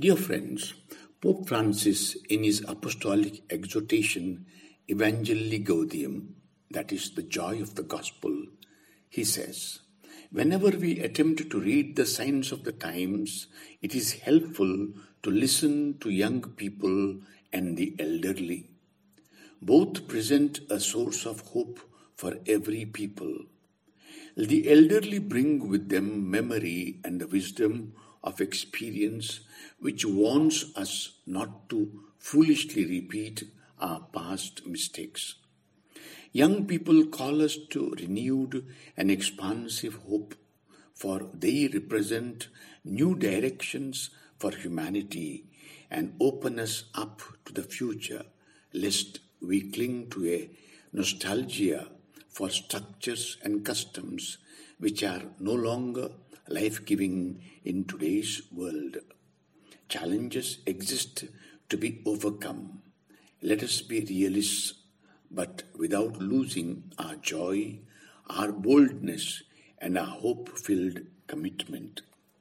Dear friends, Pope Francis, in his apostolic exhortation Evangelii Gaudium, that is the joy of the gospel, he says, Whenever we attempt to read the signs of the times, it is helpful to listen to young people and the elderly. Both present a source of hope for every people. The elderly bring with them memory and the wisdom of experience which warns us not to foolishly repeat our past mistakes. Young people call us to renewed and expansive hope, for they represent new directions for humanity and open us up to the future, lest we cling to a nostalgia for structures and customs which are no longer life giving in today's world. Challenges exist to be overcome. Let us be realists, but without losing our joy, our boldness, and our hope filled commitment.